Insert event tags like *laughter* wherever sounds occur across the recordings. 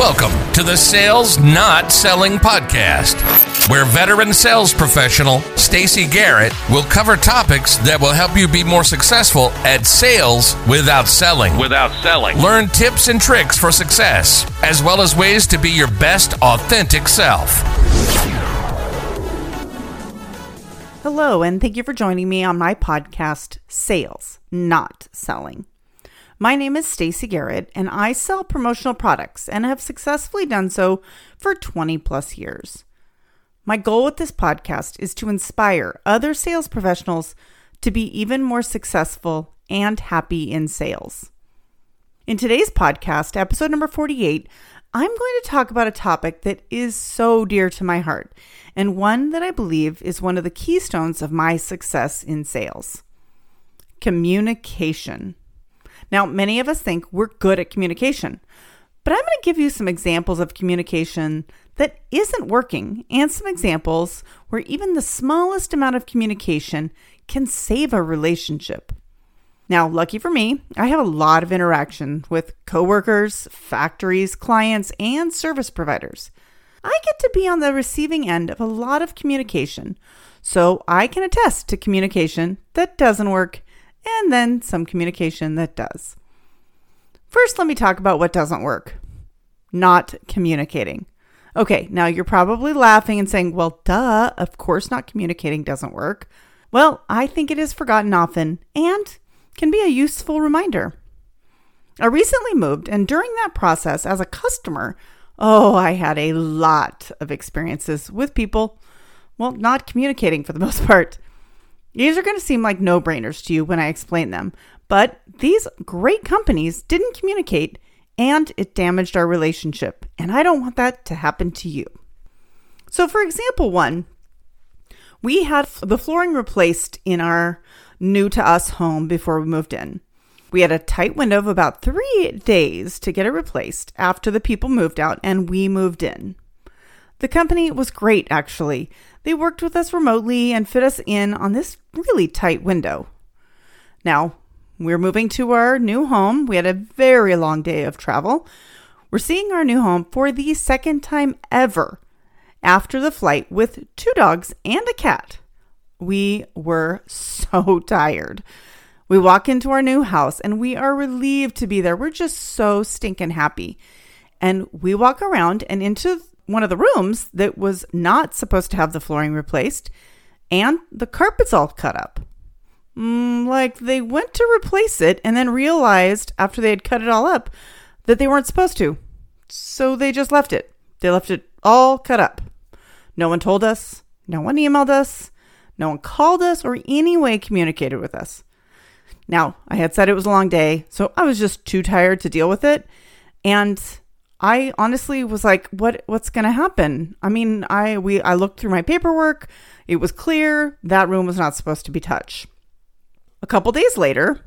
Welcome to the Sales Not Selling Podcast, where veteran sales professional Stacy Garrett will cover topics that will help you be more successful at sales without selling. without selling. Learn tips and tricks for success, as well as ways to be your best authentic self. Hello, and thank you for joining me on my podcast, Sales, Not Selling. My name is Stacy Garrett, and I sell promotional products and have successfully done so for 20 plus years. My goal with this podcast is to inspire other sales professionals to be even more successful and happy in sales. In today's podcast, episode number 48, I'm going to talk about a topic that is so dear to my heart and one that I believe is one of the keystones of my success in sales communication. Now, many of us think we're good at communication, but I'm going to give you some examples of communication that isn't working and some examples where even the smallest amount of communication can save a relationship. Now, lucky for me, I have a lot of interaction with coworkers, factories, clients, and service providers. I get to be on the receiving end of a lot of communication, so I can attest to communication that doesn't work and then some communication that does. First, let me talk about what doesn't work not communicating. Okay, now you're probably laughing and saying, well, duh, of course not communicating doesn't work. Well, I think it is forgotten often and can be a useful reminder. I recently moved, and during that process, as a customer, oh, I had a lot of experiences with people, well, not communicating for the *laughs* most part. These are going to seem like no brainers to you when I explain them, but these great companies didn't communicate and it damaged our relationship. And I don't want that to happen to you. So, for example, one, we had the flooring replaced in our new to us home before we moved in. We had a tight window of about three days to get it replaced after the people moved out and we moved in. The company was great, actually. They worked with us remotely and fit us in on this really tight window. Now, we're moving to our new home. We had a very long day of travel. We're seeing our new home for the second time ever after the flight with two dogs and a cat. We were *laughs* so tired. We walk into our new house and we are relieved to be there. We're just so stinking happy. And we walk around and into one of the rooms that was not supposed to have the flooring replaced, and the carpet's all cut up. Mm, like they went to replace it and then realized after they had cut it all up that they weren't supposed to. So they just left it. They left it all cut up. No one told us, no one emailed us, no one called us or any way communicated with us. Now, I had said it was a long day, so I was just too tired to deal with it. And I honestly was like, what what's going to happen? I mean, I we I looked through my paperwork. It was clear that room was not supposed to be touched. A couple days later,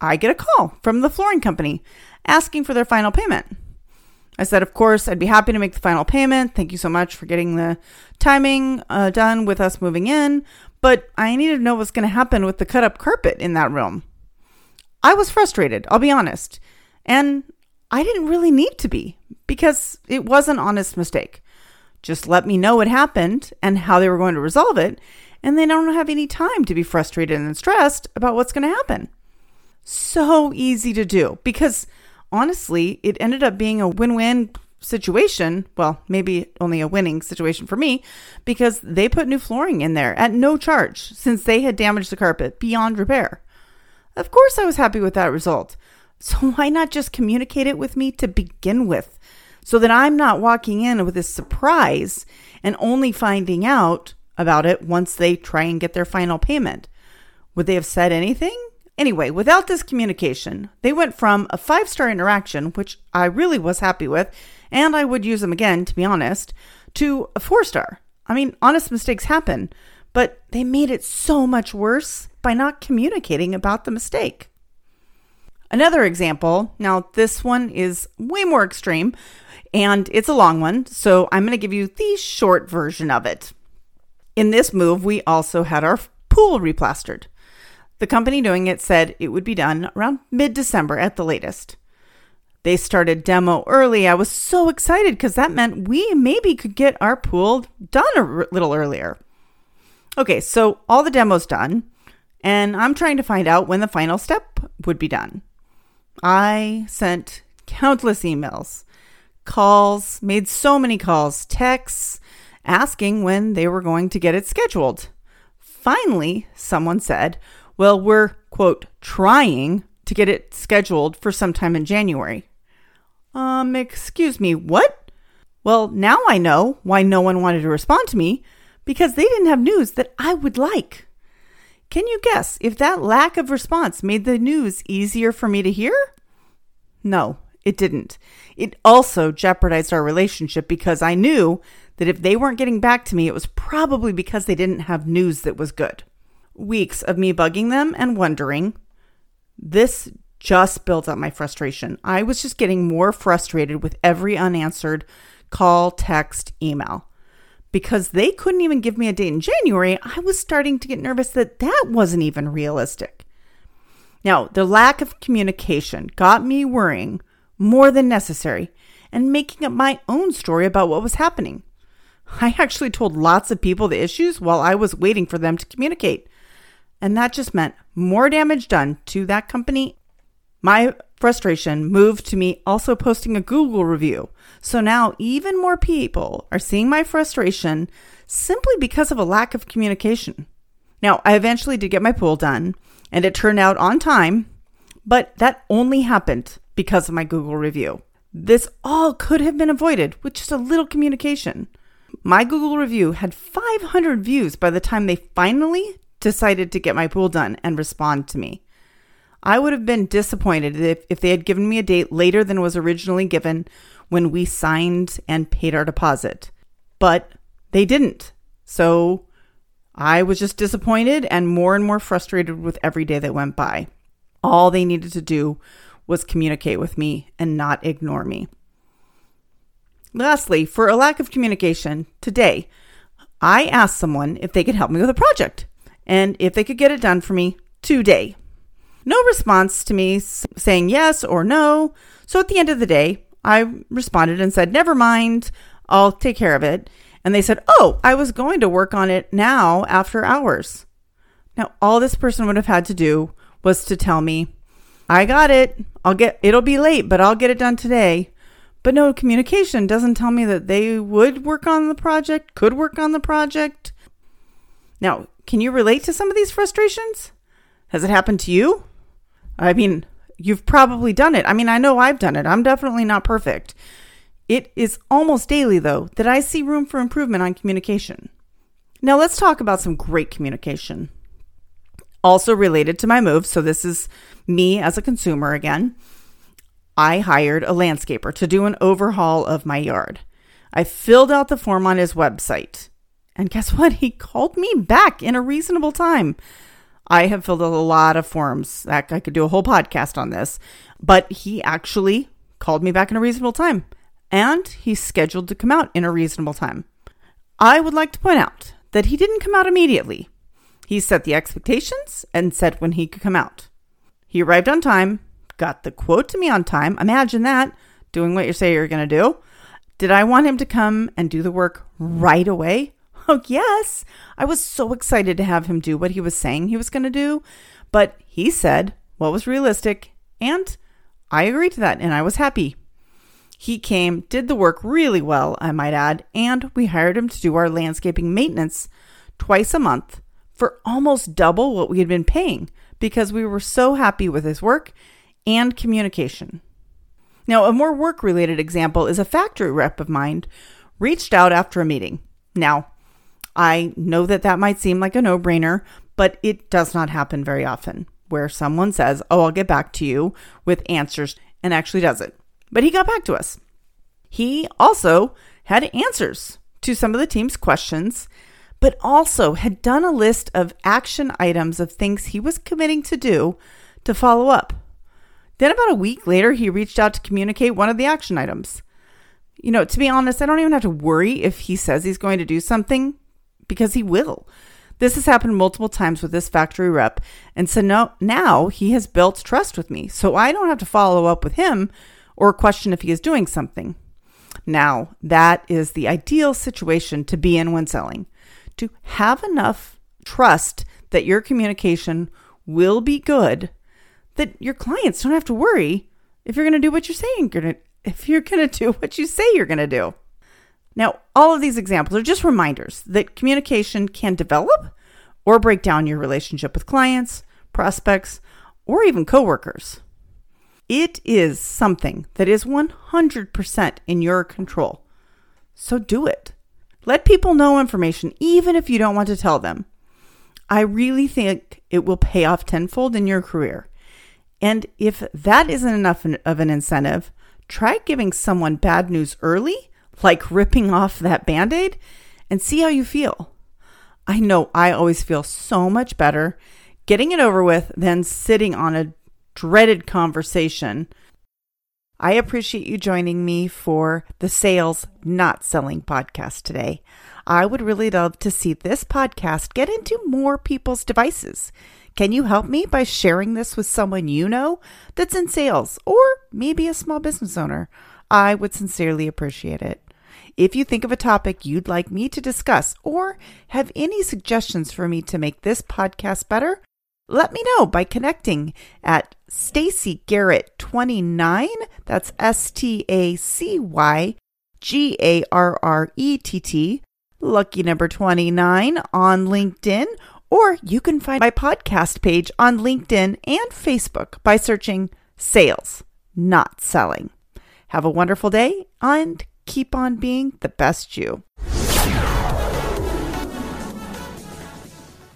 I get a call from the flooring company asking for their final payment. I said, of course, I'd be happy to make the final payment. Thank you so much for getting the timing uh, done with us moving in. But I needed to know what's going to happen with the cut up carpet in that room. I was frustrated, I'll be honest. And I didn't really need to be because it was an honest mistake. Just let me know what happened and how they were going to resolve it, and they don't have any time to be frustrated and stressed about what's going to happen. So easy to do because honestly, it ended up being a win win situation. Well, maybe only a winning situation for me because they put new flooring in there at no charge since they had damaged the carpet beyond repair. Of course, I was happy with that result. So why not just communicate it with me to begin with so that I'm not walking in with a surprise and only finding out about it once they try and get their final payment? Would they have said anything? Anyway, without this communication, they went from a five star interaction, which I really was happy with, and I would use them again, to be honest, to a four star. I mean, honest mistakes happen, but they made it so much worse by not communicating about the mistake. Another example, now this one is way more extreme and it's a long one, so I'm going to give you the short version of it. In this move, we also had our pool replastered. The company doing it said it would be done around mid December at the latest. They started demo early. I was so excited because that meant we maybe could get our pool done a r- little earlier. Okay, so all the demos done, and I'm trying to find out when the final step would be done. I sent countless emails, calls, made so many calls, texts, asking when they were going to get it scheduled. Finally, someone said, Well, we're, quote, trying to get it scheduled for sometime in January. Um, excuse me, what? Well, now I know why no one wanted to respond to me because they didn't have news that I would like. Can you guess if that lack of response made the news easier for me to hear? No, it didn't. It also jeopardized our relationship because I knew that if they weren't getting back to me, it was probably because they didn't have news that was good. Weeks of me bugging them and wondering. This just built up my frustration. I was just getting more frustrated with every unanswered call, text, email. Because they couldn't even give me a date in January, I was starting to get nervous that that wasn't even realistic. Now, the lack of communication got me worrying more than necessary and making up my own story about what was happening. I actually told lots of people the issues while I was waiting for them to communicate. And that just meant more damage done to that company my frustration moved to me also posting a Google review. So now even more people are seeing my frustration simply because of a lack of communication. Now, I eventually did get my pool done and it turned out on time, but that only happened because of my Google review. This all could have been avoided with just a little communication. My Google review had 500 views by the time they finally decided to get my pool done and respond to me. I would have been disappointed if, if they had given me a date later than was originally given when we signed and paid our deposit. But they didn't. So I was just disappointed and more and more frustrated with every day that went by. All they needed to do was communicate with me and not ignore me. Lastly, for a lack of communication, today I asked someone if they could help me with a project and if they could get it done for me today. No response to me saying yes or no. So at the end of the day, I responded and said, Never mind, I'll take care of it. And they said, Oh, I was going to work on it now after hours. Now, all this person would have had to do was to tell me, I got it. I'll get it'll be late, but I'll get it done today. But no communication doesn't tell me that they would work on the project, could work on the project. Now, can you relate to some of these frustrations? Has it happened to you? I mean, you've probably done it. I mean, I know I've done it. I'm definitely not perfect. It is almost daily, though, that I see room for improvement on communication. Now, let's talk about some great communication. Also related to my move, so this is me as a consumer again. I hired a landscaper to do an overhaul of my yard. I filled out the form on his website. And guess *laughs* what? He called me back in a reasonable time. I have filled out a lot of forms. I could do a whole podcast on this, but he actually called me back in a reasonable time and he's scheduled to come out in a reasonable time. I would like to point out that he didn't come out immediately. He set the expectations and said when he could come out. He arrived on time, got the quote to me on time. Imagine that, doing what you say you're going to do. Did I want him to come and do the work right away? *laughs* Yes. I was so excited to have him do what he was saying he was going to do. But he said what was realistic, and I agreed to that, and I was happy. He came, did the work really well, I might add, and we hired him to do our landscaping maintenance twice a month for almost double what we had been paying because we were so happy with his work and communication. Now, a more work related example is a factory rep of mine reached out after a meeting. Now, I know that that might seem like a no brainer, but it does not happen very often where someone says, Oh, I'll get back to you with answers and actually does it. But he got back to us. He also had answers to some of the team's questions, but also had done a list of action items of things he was committing to do to follow up. Then, about a week later, he reached out to communicate one of the action items. You know, to be honest, I don't even have to worry if he says he's going to do something because he will. This has happened multiple times with this factory rep. And so no, now he has built trust with me. So I don't have to follow up with him or question if he is doing something. Now, that is the ideal situation to be in when selling. To have enough trust that your communication will be good, that your clients don't have to worry if you're going to do what you're saying you're going to if you're going to do what you say you're going to do. Now, all of these examples are just reminders that communication can develop or break down your relationship with clients, prospects, or even coworkers. It is something that is 100% in your control. So do it. Let people know information, even if you don't want to tell them. I really think it will pay off tenfold in your career. And if that isn't enough of an incentive, try giving someone bad news early, like ripping off that band aid, and see how you feel. I know I always feel so much better getting it over with than sitting on a dreaded conversation. I appreciate you joining me for the Sales Not Selling podcast today. I would really love to see this podcast get into more people's devices. Can you help me by sharing this with someone you know that's in sales or maybe a small business owner? I would sincerely appreciate it. If you think of a topic you'd like me to discuss or have any suggestions for me to make this podcast better, let me know by connecting at Stacy Garrett 29. That's S T A C Y G A R R E T T, lucky number 29 on LinkedIn or you can find my podcast page on LinkedIn and Facebook by searching Sales, Not Selling. Have a wonderful day and keep on being the best you.